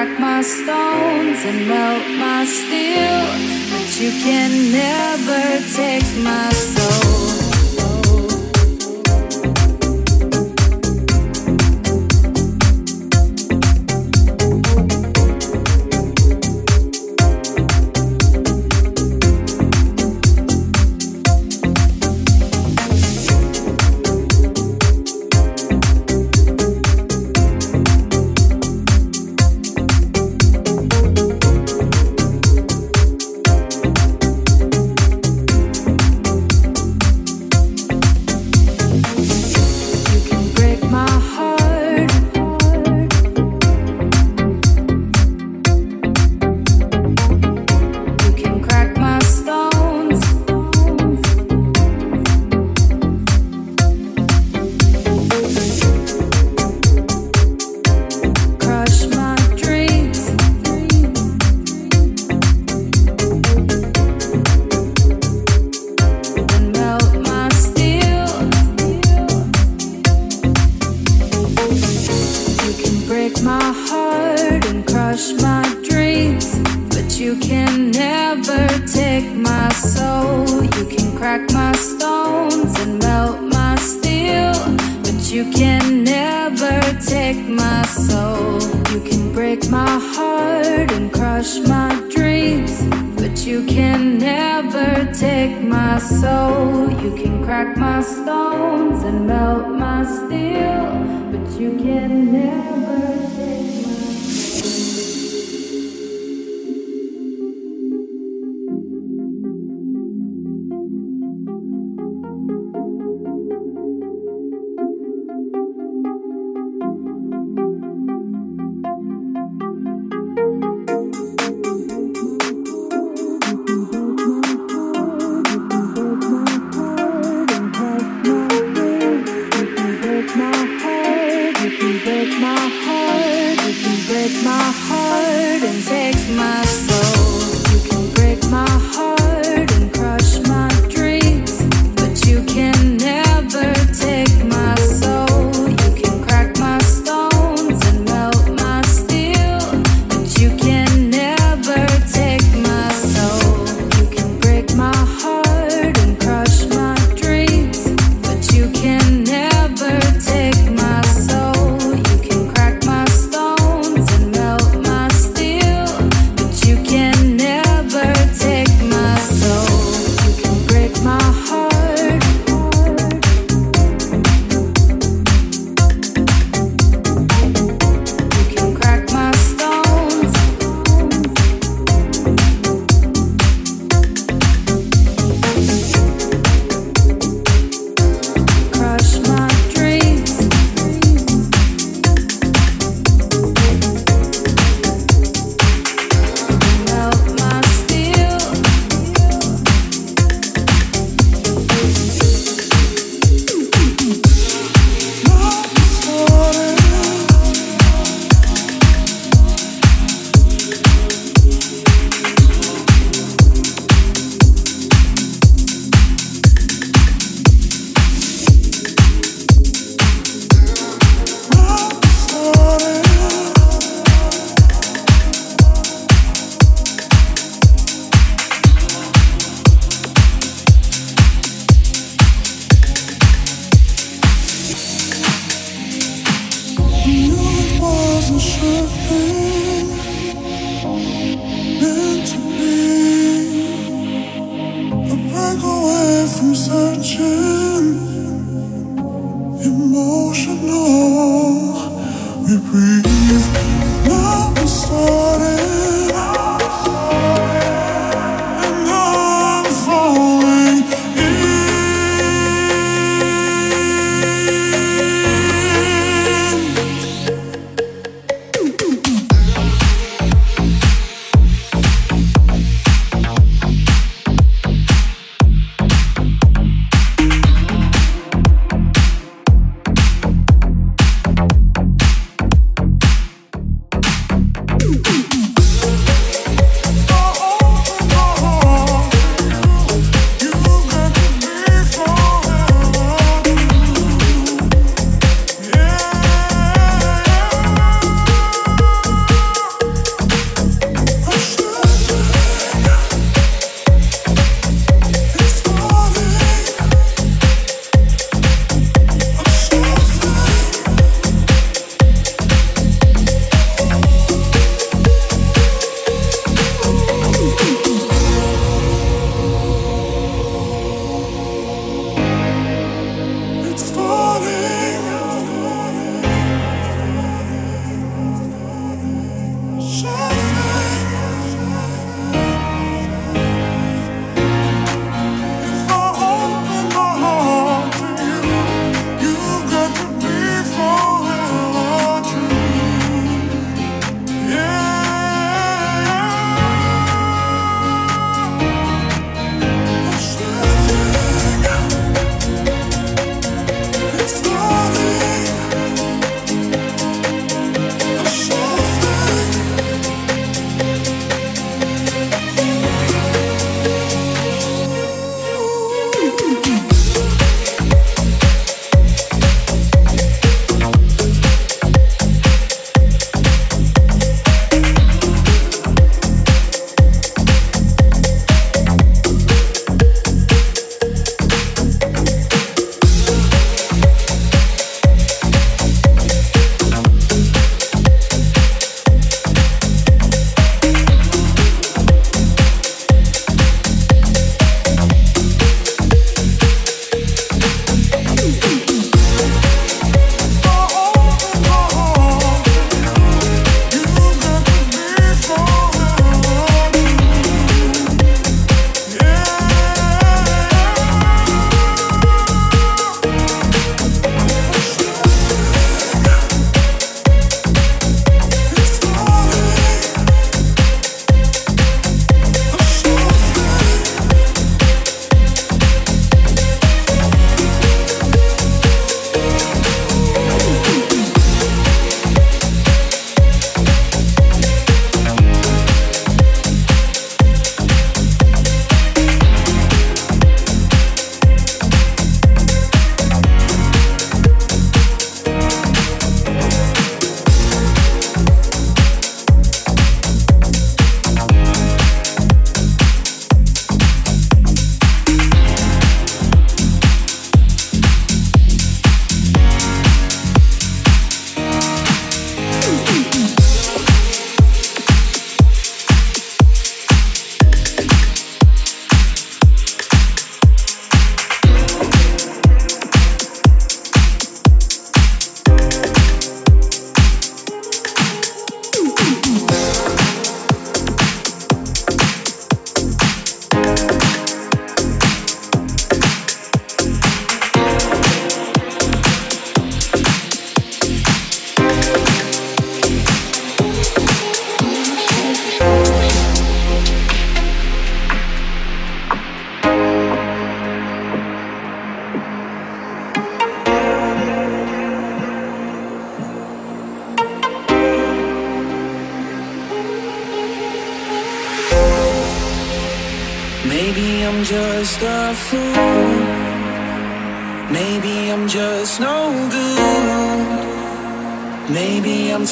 crack my stones and melt my steel, but you can't.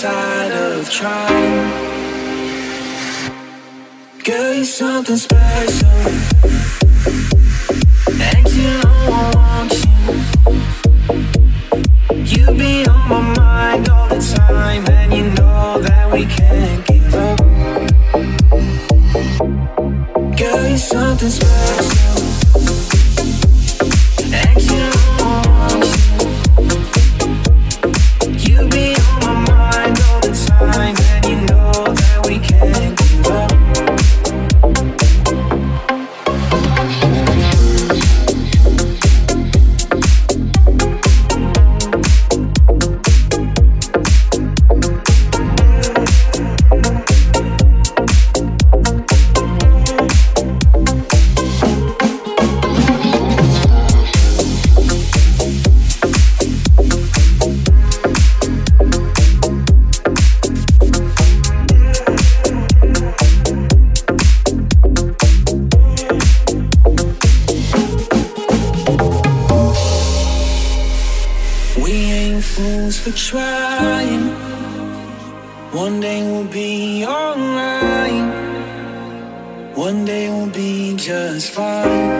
tired of trying. Girl, you're something special. And you for trying. One day we'll be alright. One day we'll be just fine.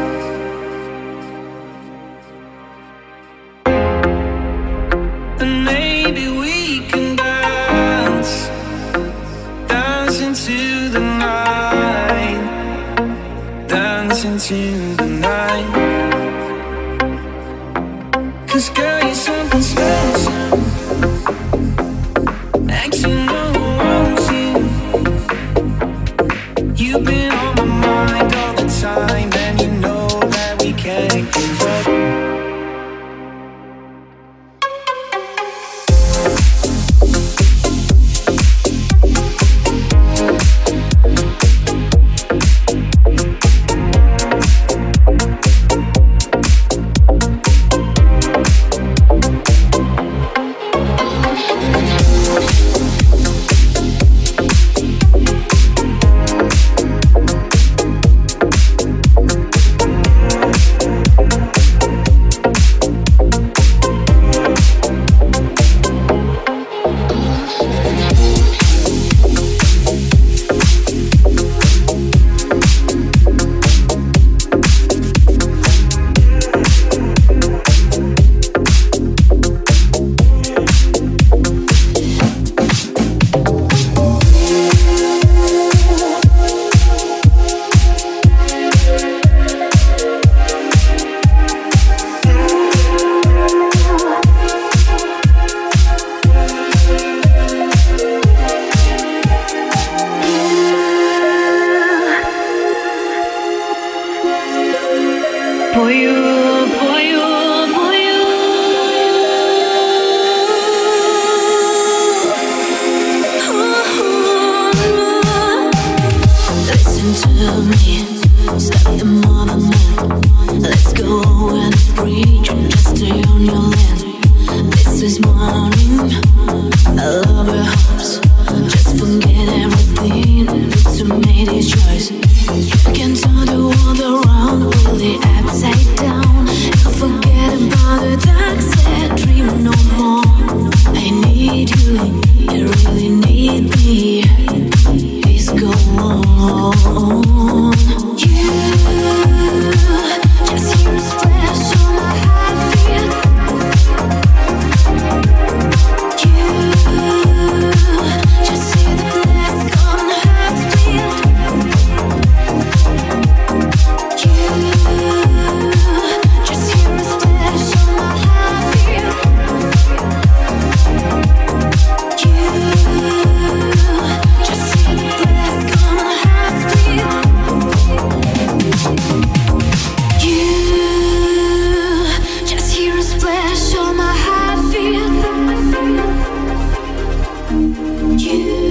you.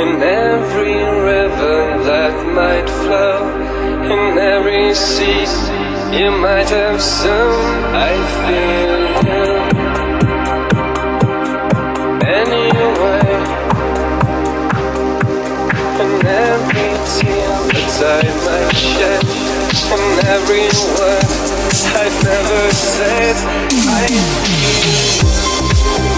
in every river that might flow, in every sea you might have sown. I feel you. Anyway, in every tear that I might shed, in every word I've never said, I feel.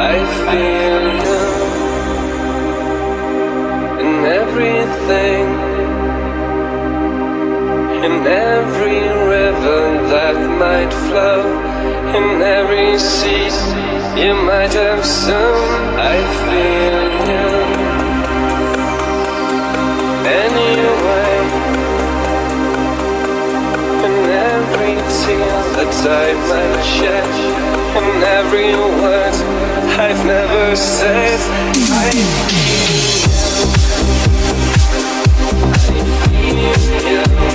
I feel you in everything, in every river that might flow, in every sea you might have sown. I feel you anyway, in every tear that I might shed, in every word. I've never said I feel you. I feel you.